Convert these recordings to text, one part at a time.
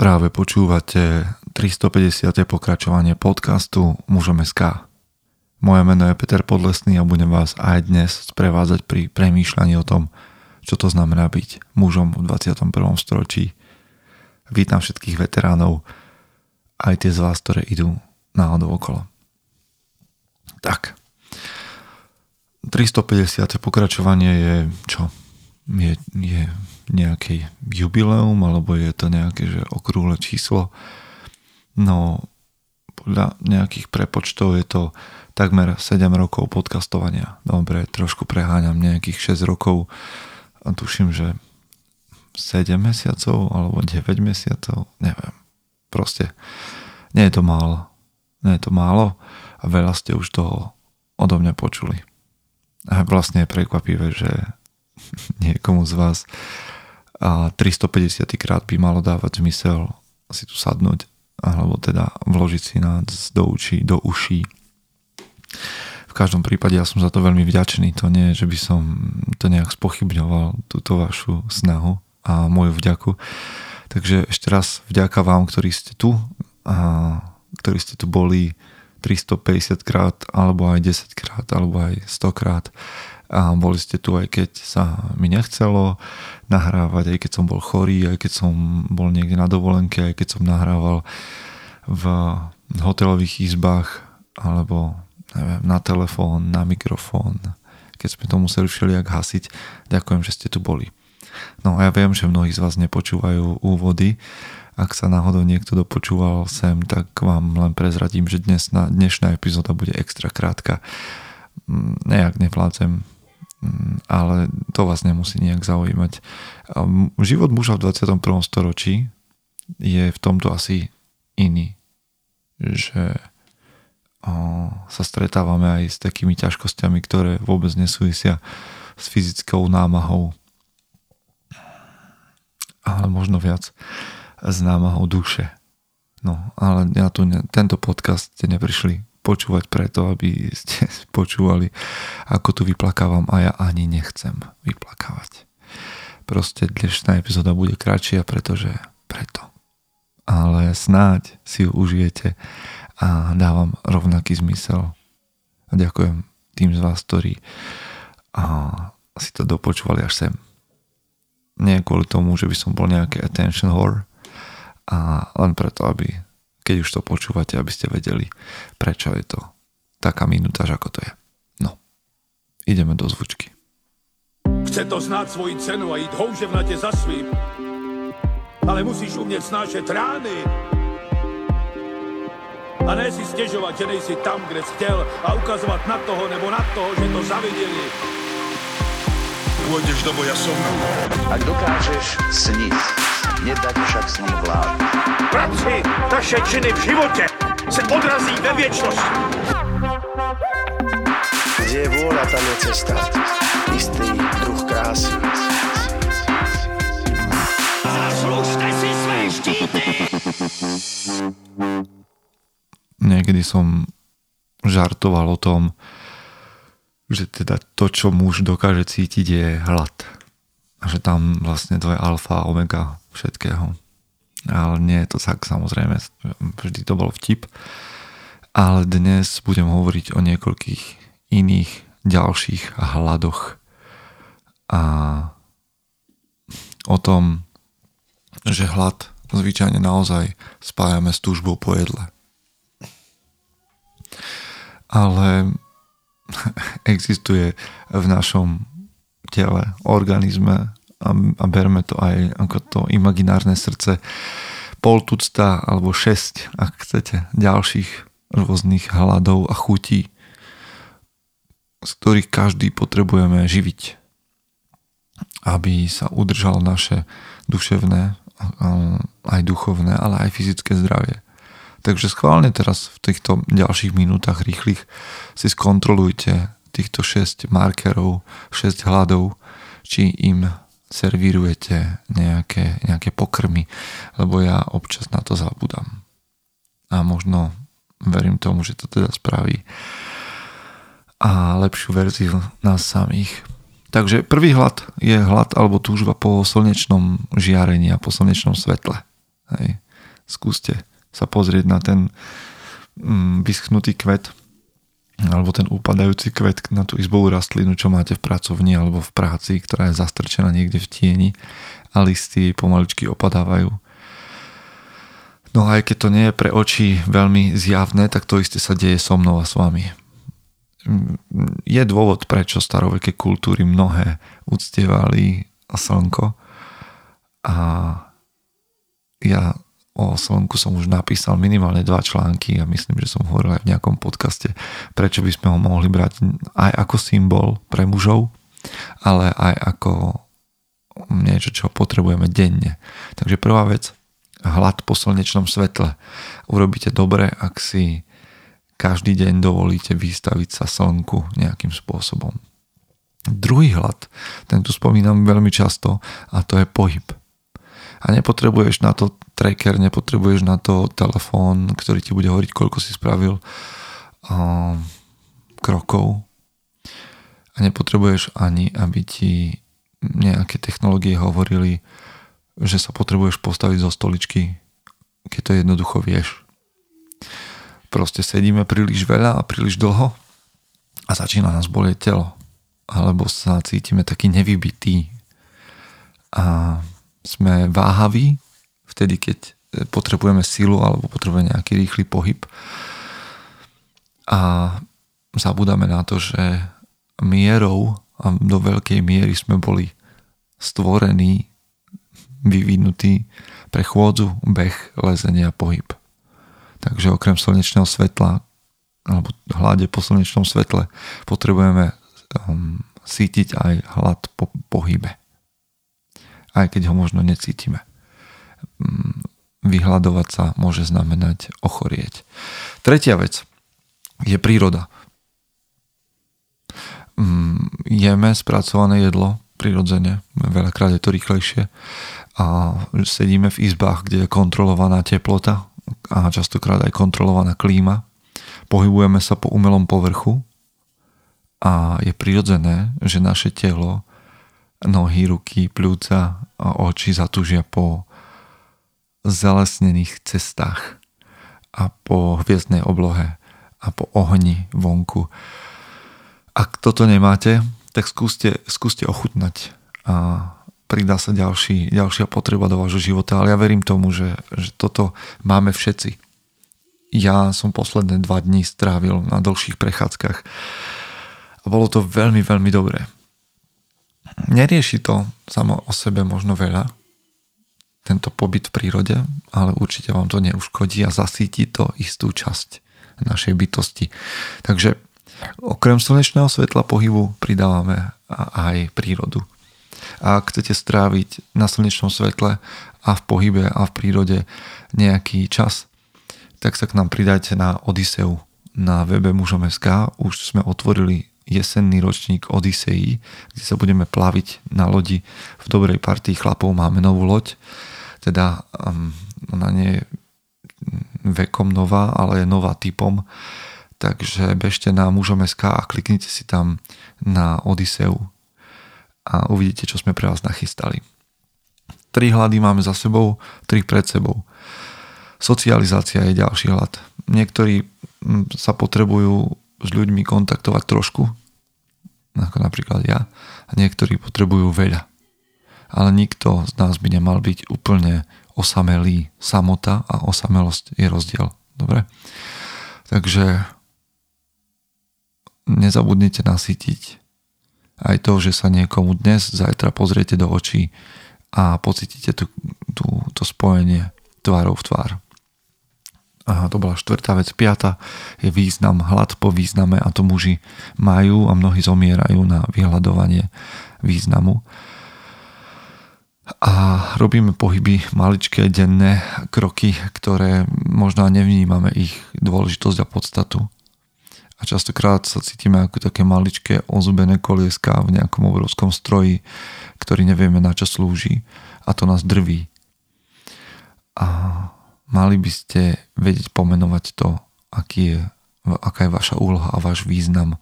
Práve počúvate 350. pokračovanie podcastu Mužom. Moje meno je Peter Podlesný a budem vás aj dnes sprevádzať pri premýšľaní o tom, čo to znamená byť mužom v 21. storočí. Vítam všetkých veteránov, aj tie z vás, ktoré idú náhodou okolo. Tak, 350. pokračovanie je čo? Je, je nejaké jubileum, alebo je to nejaké že okrúhle číslo. No, podľa nejakých prepočtov je to takmer 7 rokov podcastovania. Dobre, trošku preháňam nejakých 6 rokov. A tuším, že 7 mesiacov alebo 9 mesiacov, neviem. Proste nie je to málo. Nie je to málo a veľa ste už toho odo mňa počuli. A vlastne je prekvapivé, že niekomu z vás a 350 krát by malo dávať zmysel si tu sadnúť alebo teda vložiť si nás do uší, do uší. V každom prípade ja som za to veľmi vďačný. To nie že by som to nejak spochybňoval, túto vašu snahu a moju vďaku. Takže ešte raz vďaka vám, ktorí ste tu a ktorí ste tu boli 350 krát, alebo aj 10 krát, alebo aj 100 krát a boli ste tu aj keď sa mi nechcelo nahrávať, aj keď som bol chorý, aj keď som bol niekde na dovolenke, aj keď som nahrával v hotelových izbách alebo neviem, na telefón, na mikrofón, keď sme to museli všelijak hasiť. Ďakujem, že ste tu boli. No a ja viem, že mnohí z vás nepočúvajú úvody. Ak sa náhodou niekto dopočúval sem, tak vám len prezradím, že dnes dnešná epizóda bude extra krátka. Mm, nejak nevládzem ale to vás nemusí nejak zaujímať. Život muža v 21. storočí je v tomto asi iný, že sa stretávame aj s takými ťažkosťami, ktoré vôbec nesúvisia s fyzickou námahou, ale možno viac s námahou duše. No, ale ja tu ne, tento podcast ste neprišli počúvať preto, aby ste počúvali, ako tu vyplakávam a ja ani nechcem vyplakávať. Proste dnešná epizóda bude kratšia, pretože preto. Ale snáď si ju užijete a dávam rovnaký zmysel. A ďakujem tým z vás, ktorí a si to dopočúvali až sem. Nie kvôli tomu, že by som bol nejaký attention whore, a len preto, aby keď už to počúvate, aby ste vedeli, prečo je to taká minútaž, ako to je. No, ideme do zvučky. Chce to znáť svoji cenu a ísť houževnate za svým. Ale musíš umieť snášať rány. A ne si stiežovať, že nejsi tam, kde si chcel a ukazovať na toho nebo na toho, že to zavideli. Pôjdeš do boja som. Ak dokážeš sniť, nedať však sní vlád. Práci taše činy v živote se odrazí ve viečnosti. Kde je vôľa, tam je cesta. Istý druh krásy. Zaslužte si své štíty! Niekedy som žartoval o tom, že teda to, čo muž dokáže cítiť, je hlad. A že tam vlastne to je alfa a omega všetkého. Ale nie je to tak samozrejme, vždy to bol vtip. Ale dnes budem hovoriť o niekoľkých iných ďalších hladoch a o tom, že hlad zvyčajne naozaj spájame s túžbou po jedle. Ale existuje v našom tele, organizme a, a berme to aj ako to imaginárne srdce pol tucta alebo šesť, ak chcete, ďalších rôznych hladov a chutí, z ktorých každý potrebujeme živiť, aby sa udržalo naše duševné, aj duchovné, ale aj fyzické zdravie. Takže schválne teraz v týchto ďalších minútach rýchlych si skontrolujte týchto 6 markerov, 6 hladov, či im servírujete nejaké, nejaké pokrmy, lebo ja občas na to zabudám. A možno verím tomu, že to teda spraví a lepšiu verziu nás samých. Takže prvý hlad je hlad alebo túžba po slnečnom žiarení a po slnečnom svetle. Hej. skúste sa pozrieť na ten mm, vyschnutý kvet alebo ten upadajúci kvet na tú izbovú rastlinu, čo máte v pracovni alebo v práci, ktorá je zastrčená niekde v tieni a listy pomaličky opadávajú. No aj keď to nie je pre oči veľmi zjavné, tak to isté sa deje so mnou a s vami. Je dôvod, prečo staroveké kultúry mnohé uctievali slnko a ja o slnku som už napísal minimálne dva články a myslím, že som hovoril aj v nejakom podcaste, prečo by sme ho mohli brať aj ako symbol pre mužov, ale aj ako niečo, čo potrebujeme denne. Takže prvá vec, hlad po slnečnom svetle. Urobíte dobre, ak si každý deň dovolíte vystaviť sa slnku nejakým spôsobom. Druhý hlad, ten tu spomínam veľmi často a to je pohyb a nepotrebuješ na to tracker, nepotrebuješ na to telefón, ktorý ti bude hovoriť, koľko si spravil uh, krokov a nepotrebuješ ani, aby ti nejaké technológie hovorili, že sa potrebuješ postaviť zo stoličky, keď to jednoducho vieš. Proste sedíme príliš veľa a príliš dlho a začína nás bolieť telo. Alebo sa cítime taký nevybitý. A sme váhaví, vtedy keď e, potrebujeme silu alebo potrebujeme nejaký rýchly pohyb. A zabudáme na to, že mierou a do veľkej miery sme boli stvorení, vyvinutí pre chôdzu, beh, lezenie a pohyb. Takže okrem slnečného svetla alebo hľade po slnečnom svetle potrebujeme um, sítiť aj hlad po pohybe aj keď ho možno necítime. Mm, vyhľadovať sa môže znamenať ochorieť. Tretia vec je príroda. Mm, jeme spracované jedlo prirodzene, veľakrát je to rýchlejšie a sedíme v izbách, kde je kontrolovaná teplota a častokrát aj kontrolovaná klíma. Pohybujeme sa po umelom povrchu a je prirodzené, že naše telo nohy, ruky, pľúca a oči zatúžia po zalesnených cestách a po hviezdnej oblohe a po ohni vonku. Ak toto nemáte, tak skúste, skúste ochutnať a pridá sa ďalší, ďalšia potreba do vášho života, ale ja verím tomu, že, že toto máme všetci. Ja som posledné dva dní strávil na dlhších prechádzkach a bolo to veľmi, veľmi dobré Nerieši to samo o sebe možno veľa, tento pobyt v prírode, ale určite vám to neuškodí a zasíti to istú časť našej bytosti. Takže okrem slnečného svetla pohybu pridávame aj prírodu. A ak chcete stráviť na slnečnom svetle a v pohybe a v prírode nejaký čas, tak sa k nám pridajte na Odiseu na webe mužom.sk. Už sme otvorili jesenný ročník Odisei, kde sa budeme plaviť na lodi v dobrej partii chlapov. Máme novú loď, teda um, ona nie je vekom nová, ale je nová typom. Takže bežte na mužom.sk a kliknite si tam na Odiseu a uvidíte, čo sme pre vás nachystali. Tri hľady máme za sebou, tri pred sebou. Socializácia je ďalší hlad. Niektorí mm, sa potrebujú s ľuďmi kontaktovať trošku, ako napríklad ja, a niektorí potrebujú veľa. Ale nikto z nás by nemal byť úplne osamelý. Samota a osamelosť je rozdiel. Dobre? Takže nezabudnite nasytiť aj to, že sa niekomu dnes, zajtra pozriete do očí a pocítite tú, tú, to spojenie tvárov v tvár. A to bola štvrtá vec. Piata je význam, hlad po význame a to muži majú a mnohí zomierajú na vyhľadovanie významu. A robíme pohyby, maličké denné kroky, ktoré možno nevnímame ich dôležitosť a podstatu. A častokrát sa cítime ako také maličké ozubené kolieska v nejakom obrovskom stroji, ktorý nevieme na čo slúži a to nás drví. A mali by ste vedieť pomenovať to, aký je, aká je vaša úloha a váš význam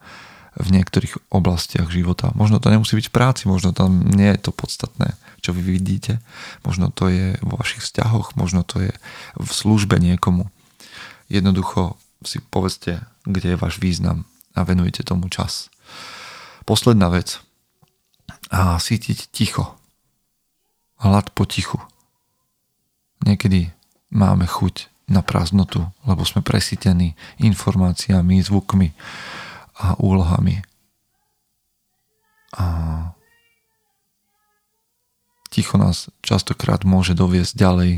v niektorých oblastiach života. Možno to nemusí byť v práci, možno tam nie je to podstatné, čo vy vidíte. Možno to je vo vašich vzťahoch, možno to je v službe niekomu. Jednoducho si povedzte, kde je váš význam a venujete tomu čas. Posledná vec. A sítiť ticho. Hlad po tichu. Niekedy máme chuť na prázdnotu, lebo sme presítení informáciami, zvukmi a úlohami. A ticho nás častokrát môže doviesť ďalej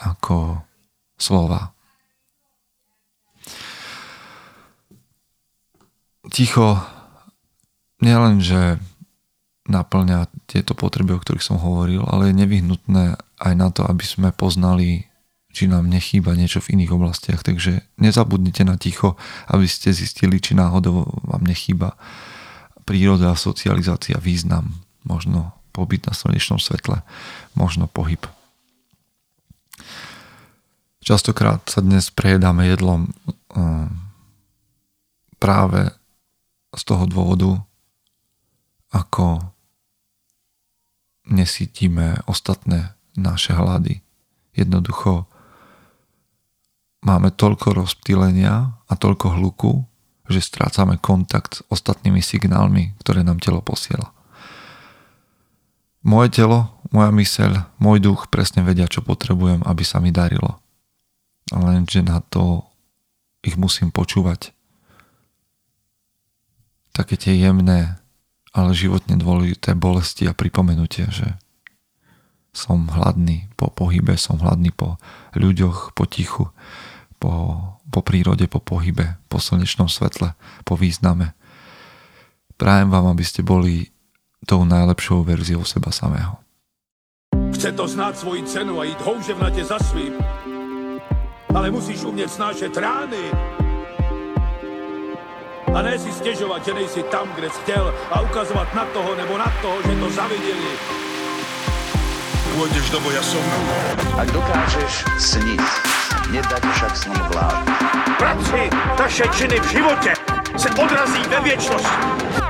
ako slova. Ticho nielen, že naplňa tieto potreby, o ktorých som hovoril, ale je nevyhnutné aj na to, aby sme poznali, či nám nechýba niečo v iných oblastiach. Takže nezabudnite na ticho, aby ste zistili, či náhodou vám nechýba príroda, socializácia, význam, možno pobyt na slnečnom svetle, možno pohyb. Častokrát sa dnes prejedáme jedlom eh, práve z toho dôvodu, ako nesítime ostatné naše hlady. Jednoducho máme toľko rozptýlenia a toľko hluku, že strácame kontakt s ostatnými signálmi, ktoré nám telo posiela. Moje telo, moja myseľ, môj duch presne vedia, čo potrebujem, aby sa mi darilo. Lenže na to ich musím počúvať. Také tie jemné ale životne dôležité bolesti a pripomenutie, že som hladný po pohybe, som hladný po ľuďoch, po tichu, po, po prírode, po pohybe, po slnečnom svetle, po význame. Prajem vám, aby ste boli tou najlepšou verziou seba samého. Chce to znát svoji cenu a jít houževnatě za svým. Ale musíš umět snášet rány a ne si stěžovat, že nejsi tam, kde jsi chtěl a ukazovat na toho nebo na toho, že to zaviděli. Pôjdeš do boja som. Ak dokážeš sniť, nedať však snom vlád. Práci taše činy v živote se odrazí ve věčnosti